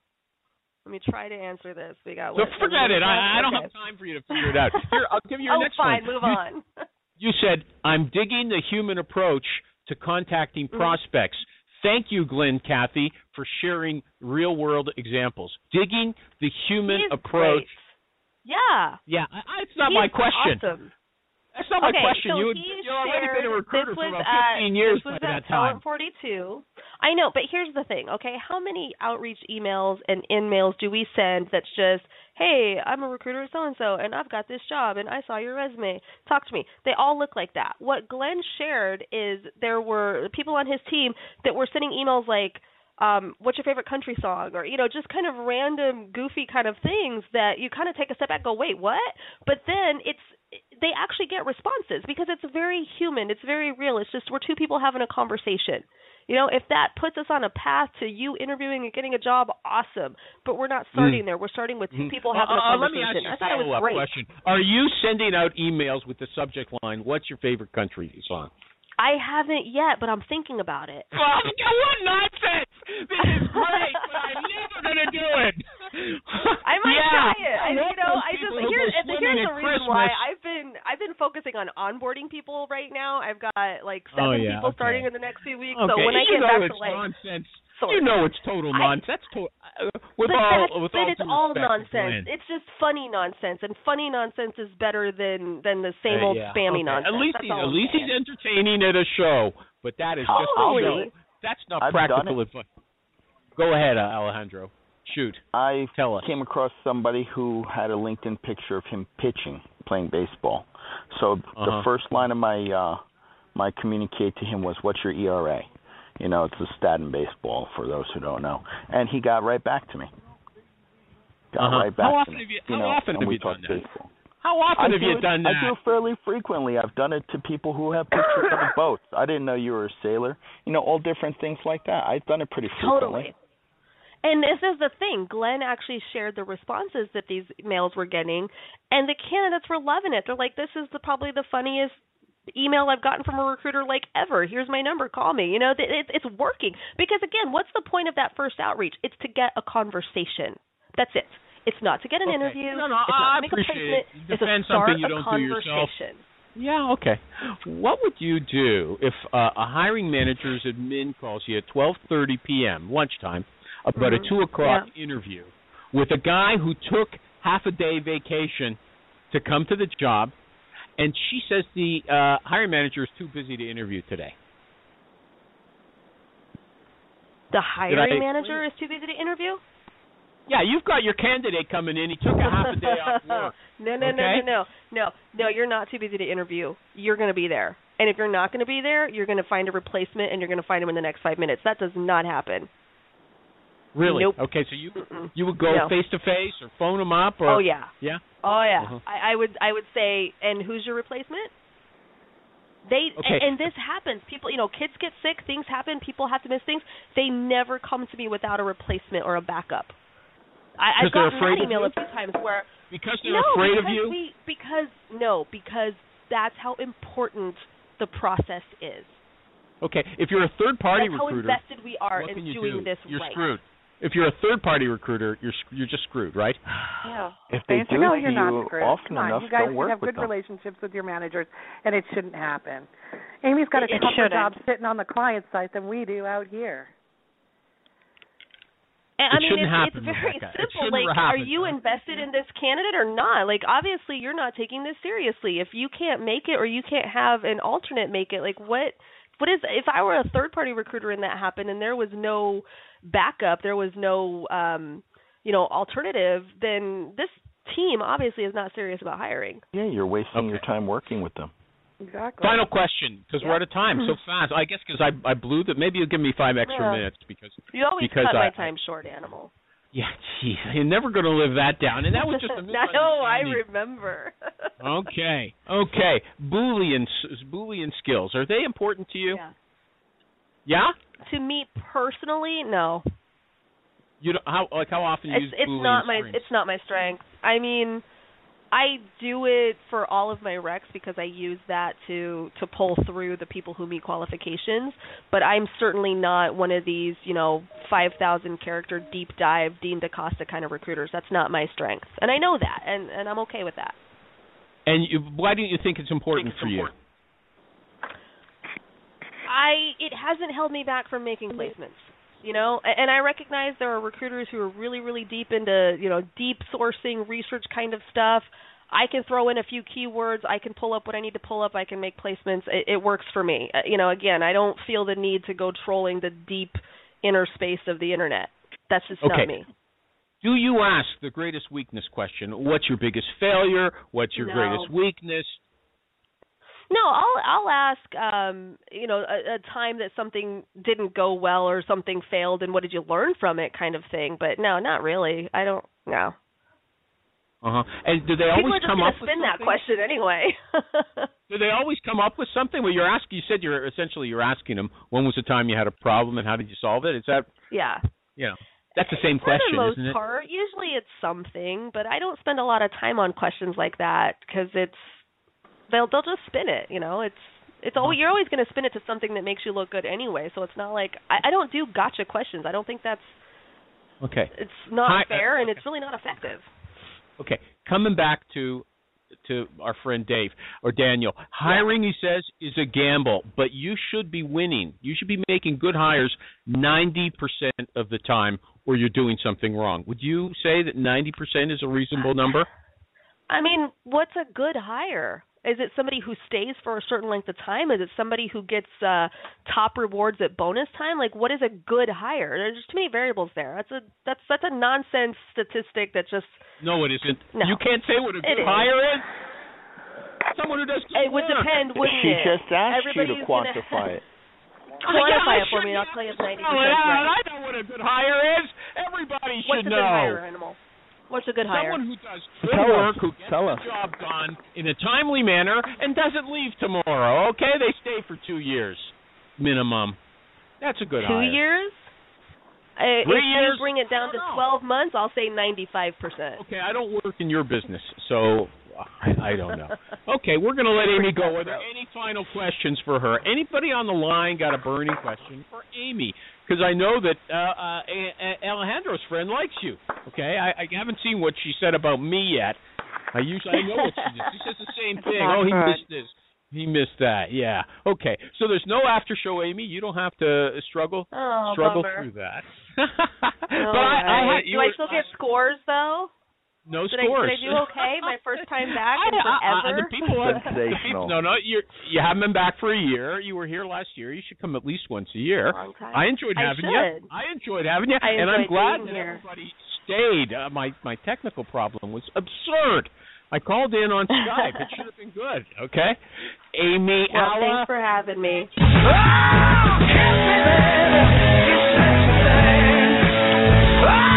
Let me try to answer this. We got So what, forget it. I, I don't have time for you to figure it out. Here, I'll give you your oh, next fine. one. Move you, on. You said I'm digging the human approach to contacting Mhm. prospects. Thank you, Glen, Cathey, for sharing real-world examples. Digging the human He's approach. great. Yeah. Yeah, I, I, it's not He's my question. Awesome. That's not my okay, question. So you he you've already been a recruiter this for was about at, 15 years this was by at that time. 42. I know, but here's the thing, okay? How many outreach emails and in-mails do we send that's just, hey, I'm a recruiter so-and-so, and I've got this job, and I saw your resume. Talk to me. They all look like that. What Glen shared is there were people on his team that were sending emails like, um, what's your favorite country song? Or, you know, just kind of random, goofy kind of things that you kind of take a step back and go, wait, what? But then it's, they actually get responses because it's very human. It's very real. It's just we're two people having a conversation. You know, if that puts us on a path to you interviewing and getting a job, awesome. But we're not starting there. We're starting with two people having a Uh, uh, let me conversation. ask you I thought a was follow-up great. question. Are you sending out emails with the subject line, what's your favorite country song? I haven't yet, but I'm thinking about it. Oh, what nonsense! This is great, but I'm never going to do it. I might yeah, try it. I, want you know, I just here's here's the at reason why I've been I've been focusing on onboarding people right now. I've got like Oh, seven yeah, people okay. starting in the next few weeks. Okay, So when I you get know back it's to like nonsense. Sort You know it's total I- nonsense. That's to, uh, with but all that's, with but all it's all nonsense. It's just funny nonsense, and funny nonsense is better than than the same Uh, old yeah, spammy okay. nonsense. At least That's he's, at least he's entertaining at a show, but that is just Totally. no, that's not I've practical it. advice. Go ahead, uh, Alejandro. Shoot, I tell us. came across somebody who had a LinkedIn picture of him pitching, playing baseball. So Uh-huh. the first line of my uh my communicate to him was, "What's your ERA?" You know, it's a stat in baseball for those who don't know. And he got right back to me. Got Uh-huh. right back How to often me. have you- you how know, often have you done talked that? baseball. How often I have do you it, done that? I do it fairly frequently. I've done it to people who have pictures of boats. I didn't know you were a sailor. You know, all different things like that. I've done it pretty frequently. Totally. And this is the thing. Glen actually shared the responses that these mails were getting, and the candidates were loving it. They're like, "This is the probably the funniest email I've gotten from a recruiter like ever. Here's my number. Call me." You know, it, it's working because again, what's the point of that first outreach? It's to get a conversation. That's it. It's not to get an Okay. interview. No, no, it's not I to make a appreciate placement. it. It's to start something you a don't do yourself. conversation. Yeah, okay. What would you do if uh, a hiring manager's admin calls you at 12:30 p.m. lunchtime about Mhm. a two o'clock interview with a guy who took half a day vacation to come to the job, and she says the uh, hiring manager is too busy to interview today? The hiring I- manager is too busy to interview. Yeah, you've got your candidate coming in. He took a half a day off work. no, no, okay? no, no, no, no, no. You're not too busy to interview. You're going to be there, and if you're not going to be there, you're going to find a replacement, and you're going to find him in the next five minutes. That does not happen. Really? Nope. Okay, so you Mm-mm. you would go face to face or phone them up or Oh yeah. yeah. Oh yeah. Uh-huh. I, I would I would say, and who's your replacement? They Okay. and, and this happens. People, you know, kids get sick, things happen, people have to miss things. They never come to me without a replacement or a backup. I, I've gotten that email a few times where Because they're no, afraid because of you. We, because no, because that's how important the process is. Okay, if you're a third party that's how invested we are in doing do? this you're right. screwed. If you're a third party recruiter, you're you're just screwed, right? Yeah. If they Answer, do no, it to you're not screwed. often Come on, enough, you guys don't should work have with good them. relationships with your managers, and it shouldn't happen. Amy's got a It- it tougher shouldn't. job sitting on the client side than we do out here. And, It I mean, shouldn't it's, happen, it's very Rebecca. It simple. shouldn't Like, are happen. you invested in this candidate or not? Like, obviously, you're not taking this seriously. If you can't make it, or you can't have an alternate make it, like, what? What is? If I were a third party recruiter and that happened, and there was no backup, there was no, um, you know, alternative, then this team obviously is not serious about hiring. Yeah, you're wasting your time working with them. Exactly. Final question, because we're out of time so fast. I guess because I I blew that. Maybe you'll give me five extra Yeah. minutes because You always Because cut I- my time short, animal. yeah, geez, you're never going to live that down. And that was just a no, I remember. Okay, okay. Boolean s- Boolean skills are they important to you? Yeah. Yeah? To me personally, no. You don't, how like how often you it's use it's Boolean not my strings? it's not my strength. I mean, I do it for all of my recs because I use that to to pull through the people who meet qualifications. But I'm certainly not one of these, you know, five thousand character deep dive Dean DaCosta kind of recruiters. That's not my strength, and I know that, and and I'm okay with that. And you, why don't you think it's important for you? I it hasn't held me back from making placements. You know, and I recognize there are recruiters who are really, really deep into you know deep sourcing, research kind of stuff. I can throw in a few keywords. I can pull up what I need to pull up. I can make placements. It, it works for me. Uh, You know, again, I don't feel the need to go trolling the deep inner space of the internet. That's just Okay. not me. Do you ask the greatest weakness question? What's your biggest failure? What's your No. greatest weakness? No, I'll I'll ask um, you know, a, a time that something didn't go well or something failed and what did you learn from it kind of thing. But no, not really. I don't know. Uh huh. And do they People always come up with spin that question anyway. Do they always come up with something? Well, you're asking. You said you're essentially you're asking them when was the time you had a problem and how did you solve it? Is that yeah. you know that's the same For the question, most isn't it? part, usually it's something, but I don't spend a lot of time on questions like that because it's they'll they'll just spin it. You know, it's it's always you're always going to spin it to something that makes you look good anyway. So it's not like I, I don't do gotcha questions. I don't think that's Okay. it's not Hi- uh, fair and okay. it's really not effective. Okay. Coming back to to our friend Dave or Daniel. Hiring, he says, is a gamble, but you should be winning. You should be making good hires 90% of the time or you're doing something wrong. Would you say that 90% is a reasonable number? I mean, what's a good hire? Is it somebody who stays for a certain length of time? Is it somebody who gets uh top rewards at bonus time? Like what is a good hire? There's just too many variables there. That's a that's that's a nonsense statistic that just No, it isn't. No. You can't say what a good is. hire is. Someone who does good it would work. depend, wouldn't She it? just asked you to Everybody's gonna- quantify it. Quantify Yeah, it for me, and I'll should tell you if know ninety that. I know what a good hire is. Everybody What's should a know. good hire, animal? What's a good hire? Someone who does good Tell work, us. who gets Tell the us. job done in a timely manner, and doesn't leave tomorrow. Okay, they stay for two years minimum. That's a good Two hire. years? Uh, Three if years? you bring it down to I don't know. 12 months, I'll say 95%. Okay, I don't work in your business, so I, I don't know. Okay, we're going to let Amy go. Are there any final questions for her? Anybody on the line got a burning question for Amy? Because I know that uh, uh, A- A- Alejandro's friend likes you. Okay, I, I haven't seen what she said about me yet. I usually I know what she did. She says the same thing. Oh, he good. missed this. He missed that. Yeah. Okay. So there's no after show, Amy. You don't have to struggle Oh, struggle bummer. through that. All but I, I, right. had- do I were- still get scores though? No Did I, scores. did I do okay? My first time back in I- I- I- forever. the people, are- the Sensational. people, no, no, you you haven't been back for a year. You were here last year. You should come at least once a year. Long time. I enjoyed I having you. I enjoyed having you, I and I'm glad being that here. everybody stayed. Uh, my my technical problem was absurd. I called in on Skype. It should have been good. Okay, Amy Well, Ala. thanks for having me. Oh,